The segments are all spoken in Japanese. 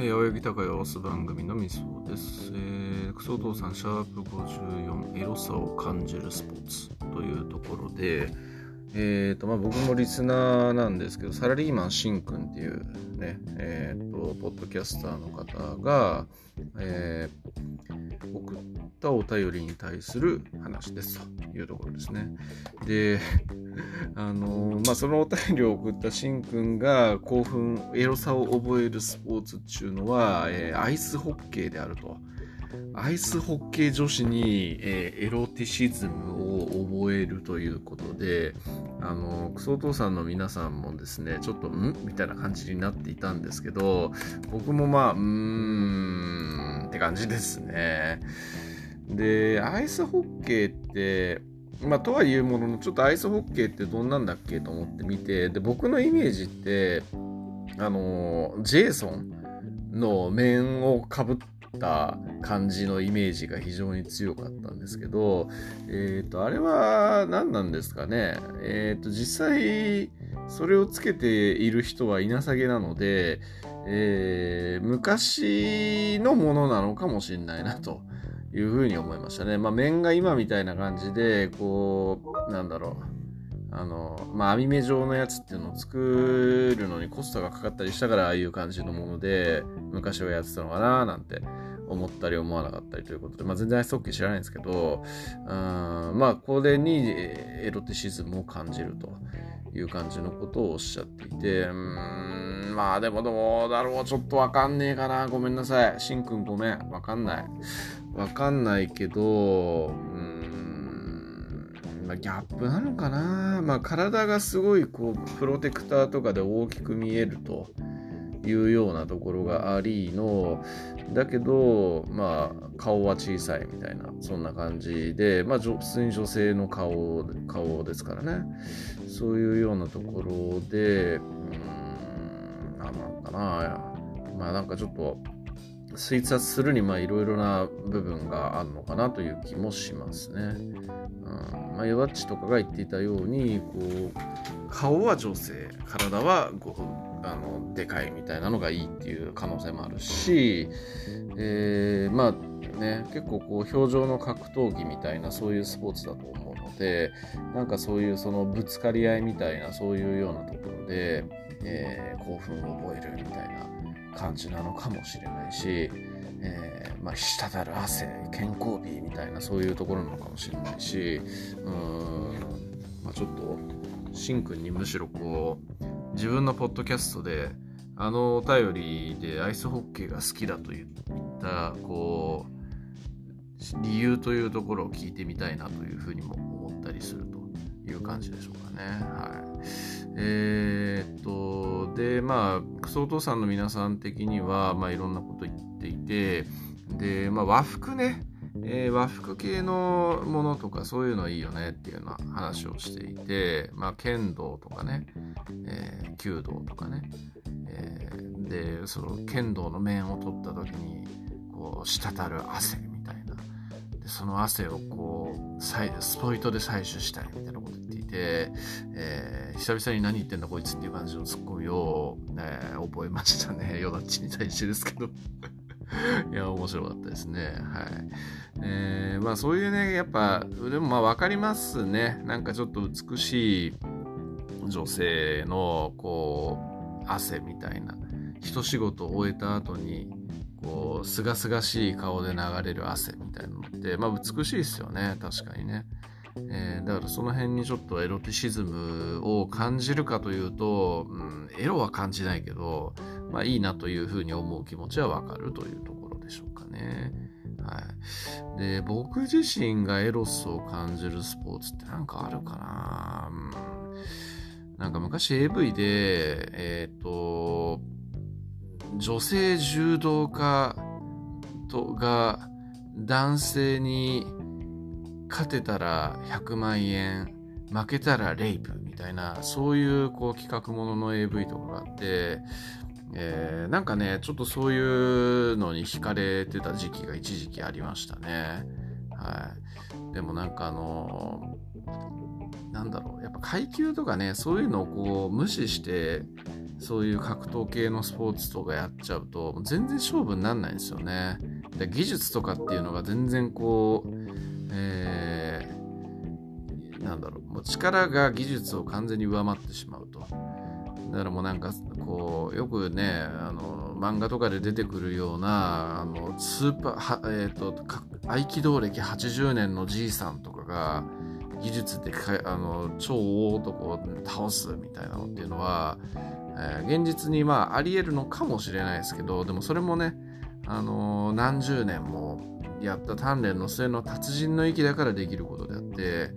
えー、青柳高様す番組のみそうです。えー、クソお父さん、シャープ54、エロさを感じるスポーツというところで、えーとまあ、僕もリスナーなんですけど、サラリーマンしんくんっていうね、えーと、ポッドキャスターの方が、えー、送ったお便りに対する話ですというところですね。で、あのー、まあ、そのお便りを送ったしんくんが興奮、エロさを覚えるスポーツっていうのは、えー、アイスホッケーであると。アイスホッケー女子に、えー、エロティシズムを覚えるということで、あの、クソお父さんの皆さんもですね、ちょっと、ん？みたいな感じになっていたんですけど、僕もまあ、うーんって感じですね。で、アイスホッケーって、まあ、とはいうものの、ちょっとアイスホッケーってどんなんだっけと思って見て、で、僕のイメージって、あの、ジェイソンの面をかぶって、た感じのイメージが非常に強かったんですけど、えっ、ー、と、あれは何なんですかね？えっ、ー、と、実際、それをつけている人はいなさげなので、えー、昔のものなのかもしれないなというふうに思いましたね。まあ、面が今みたいな感じで、こう、なんだろう。あの、まあ、網目状のやつっていうのを作るのにコストがかかったりしたから、ああいう感じのもので、昔はやってたのかななんて思ったり思わなかったりということで、まあ、全然アイスホッケー知らないんですけど、うんまあ、これにエロティシズムを感じるという感じのことをおっしゃっていて、うん、まあでもどうだろう、ちょっとわかんねえかな。ごめんなさい。しんくんごめん。わかんない。わかんないけど、うんまあ、ギャップなのかな、まあ、体がすごいこうプロテクターとかで大きく見えるというようなところがありのだけどまあ顔は小さいみたいなそんな感じでまあ普通に女性の顔顔ですからね。そういうようなところでうん何なのかなまあなんかちょっと推察するにまあいろいろな部分があるのかなという気もしますね。うんまあ、ヨダッチとかが言っていたようにこう顔は女性体はあのでかいみたいなのがいいっていう可能性もあるし、えー、まあね結構こう表情の格闘技みたいなそういうスポーツだと思うのでなんかそういうそのぶつかり合いみたいなそういうようなところで、えー、興奮を覚えるみたいな感じなのかもしれないし、えー、まあ、滴る汗健康美みたいなそういうところなのかもしれないしうん、まあ、ちょっとしんくんにむしろこう自分のポッドキャストであのお便りでアイスホッケーが好きだと言ったこう理由というところを聞いてみたいなというふうにも思ったりするという感じでしょうかね。はい、えー、っとでまあクソお父さんの皆さん的には、まあ、いろんなこと言っていてで、まあ、和服ね。えー、和服系のものとかそういうのいいよねっていうような話をしていて、まあ、剣道とかね、えー、弓道とかね、え、でその剣道の面を取った時にこう滴る汗。その汗をこうスポイトで採取したいみたいなこと言っていて、えー、久々に何言ってんだこいつっていう感じのツッコミを、えー、覚えましたね ヨダッチに対してですけど いや、面白かったですね。はい。えー、まあそういうね、やっぱ、でもまあ分かりますね。なんかちょっと美しい女性の、こう、汗みたいな。一仕事終えた後に、こう、すがすがしい顔で流れる汗みたいなのって、まあ美しいですよね。確かにね。えー、だからその辺にちょっとエロティシズムを感じるかというと、うん、エロは感じないけど、まあいいなというふうに思う気持ちはわかるというところでしょうかね。はい。で、僕自身がエロスを感じるスポーツってなんかあるかな、うん、なんか昔 AV で、えっ、ー、と、女性柔道家とが男性に勝てたら100万円負けたらレイプみたいなそういうこう企画ものの AV とかがあってえー、なんかね、ちょっとそういうのに惹かれてた時期が一時期ありましたね。はい。でもなんかあのー、なんだろう、やっぱ階級とかね、そういうのをこう無視して、そういう格闘系のスポーツとかやっちゃうと全然勝負にならないんですよね。で技術とかっていうのが全然こう、えー、なんだろう。もう力が技術を完全に上回ってしまうと。だからもうなんかこうよくねあの漫画とかで出てくるようなあのスーパーは、えーと、合気道歴80年のじいさんとかが技術であの超大男を倒すみたいなのっていうのは、えー、現実にまあありえるのかもしれないですけどでもそれもね、あのー、何十年もやった鍛錬の末の達人の域だからできることであって、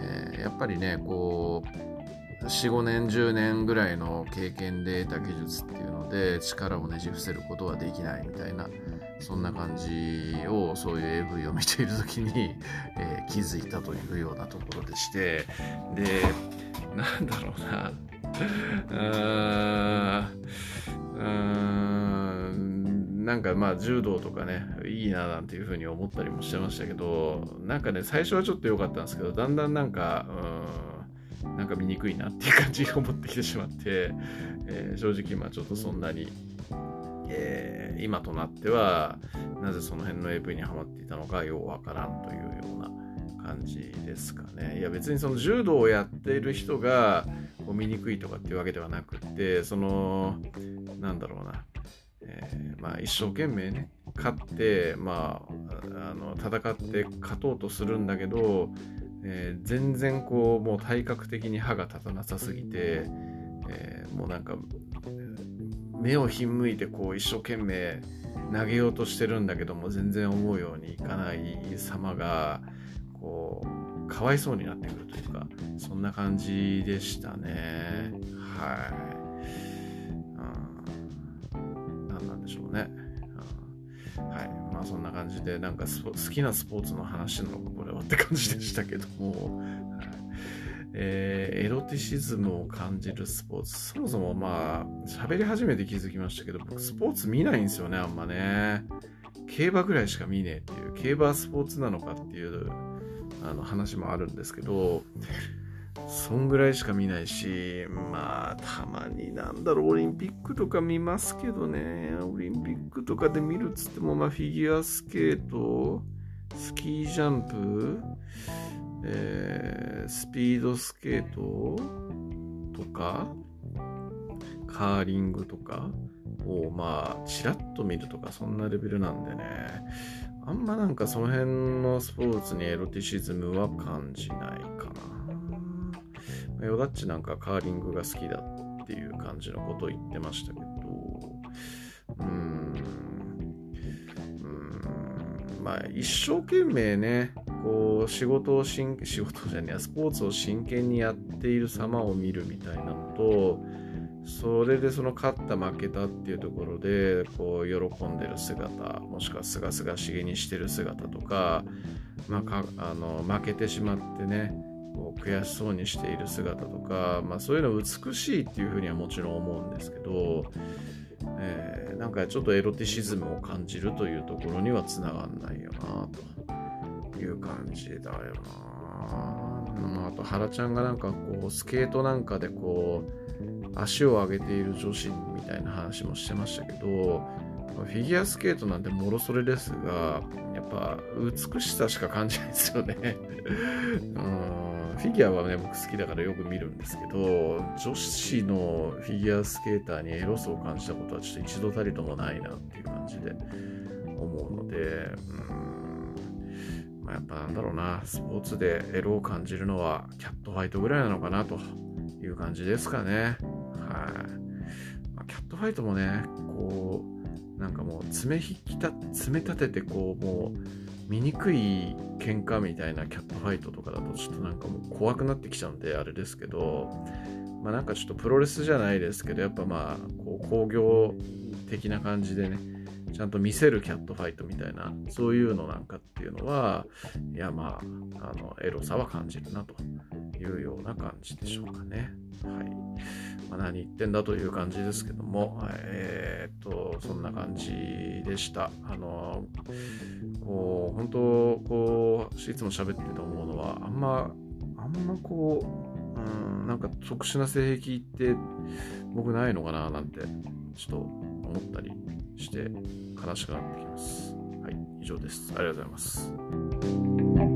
えー、やっぱりねこう45年10年ぐらいの経験で得た技術っていうので力をねじ伏せることはできないみたいなそんな感じをそういう AV を見ている時に、えー、気づいたというようなところでしてでなんだろうな。うん。なんかまあ柔道とかねいいななんていうふうに思ったりもしてましたけどなんかね最初はちょっと良かったんですけどだんだんなんかうん。なんか見にくいなっていう感じに思ってきてしまって、えー、正直まあちょっとそんなにえー、今となってはなぜその辺の AV にはまっていたのかようわからんというような感じですかね。いや別にその柔道をやっている人が見にくいとかっていうわけではなくてそのなんだろうな、えー、まあ、一生懸命ね勝ってまああの戦って勝とうとするんだけど、えー、全然こうもう体格的に歯が立たなさすぎて、えー、もうなんか目をひんむいてこう一生懸命投げようとしてるんだけども全然思うようにいかない様がこうかわいそうになってくるというかそんな感じでしたね。はい、うん、何なんでしょうね、うん、はい。まあそんな感じでなんか好きなスポーツの話なのかこれはって感じでしたけども、えー、エロティシズムを感じるスポーツ。そもそもまあ、喋り始めて気づきましたけど、僕スポーツ見ないんですよね、あんまね。競馬ぐらいしか見ねえっていう、競馬スポーツなのかっていうあの話もあるんですけど、そんぐらいしか見ないし、まあ、たまになんだろう、オリンピックとか見ますけどね、オリンピックとかで見るっつっても、まあ、フィギュアスケート、スキージャンプ、えー、スピードスケートとか、カーリングとかを、まあ、ちらっと見るとか、そんなレベルなんでね、あんまなんかその辺のスポーツにエロティシズムは感じないかな。ヨダッチなんかカーリングが好きだっていう感じのことを言ってましたけど、うん、うーん。まあ一生懸命ね、こう仕事をしん仕事じゃねえスポーツを真剣にやっている様を見るみたいなのとそれでその勝った負けたっていうところでこう喜んでる姿もしくはすがすがしげにしてる姿とか,、まあ、かあの負けてしまってねこう悔しそうにしている姿とか、まあ、そういうの美しいっていうふうにはもちろん思うんですけど、えー、なんかちょっとエロティシズムを感じるというところにはつながんないよなと。いう感じだよな。あと、原ちゃんがなんかこう、スケートなんかでこう、足を上げている女子みたいな話もしてましたけど、フィギュアスケートなんてもろそれですが、やっぱ美しさしか感じないですよね。うんフィギュアはね、僕好きだからよく見るんですけど、女子のフィギュアスケーターにエロスを感じたことはちょっと一度たりともないなっていう感じで思うので、うんまあ、やっぱなんだろうな、スポーツでエロを感じるのはキャットファイトぐらいなのかなという感じですかね。はい。まあ、キャットファイトもね、こう、なんかもう爪引きた、爪立ててこう、もう、醜い喧嘩みたいなキャットファイトとかだとちょっとなんかもう怖くなってきちゃうんであれですけど、まあなんかちょっとプロレスじゃないですけど、やっぱまあ、こう工業的な感じでね、ちゃんと見せるキャットファイトみたいな、そういうのなんかっていうのは、いや、まあ、あの、エロさは感じるなというような感じでしょうかね。はい。まあ、何言ってんだという感じですけども、えー、っと、そんな感じでした。あの、こう、本当、こう、いつも喋ってて思うのは、あんま、あんまこう、うん、なんか特殊な性癖って僕ないのかななんて、ちょっと思ったりして悲しくなってきます。はい、以上です。ありがとうございます。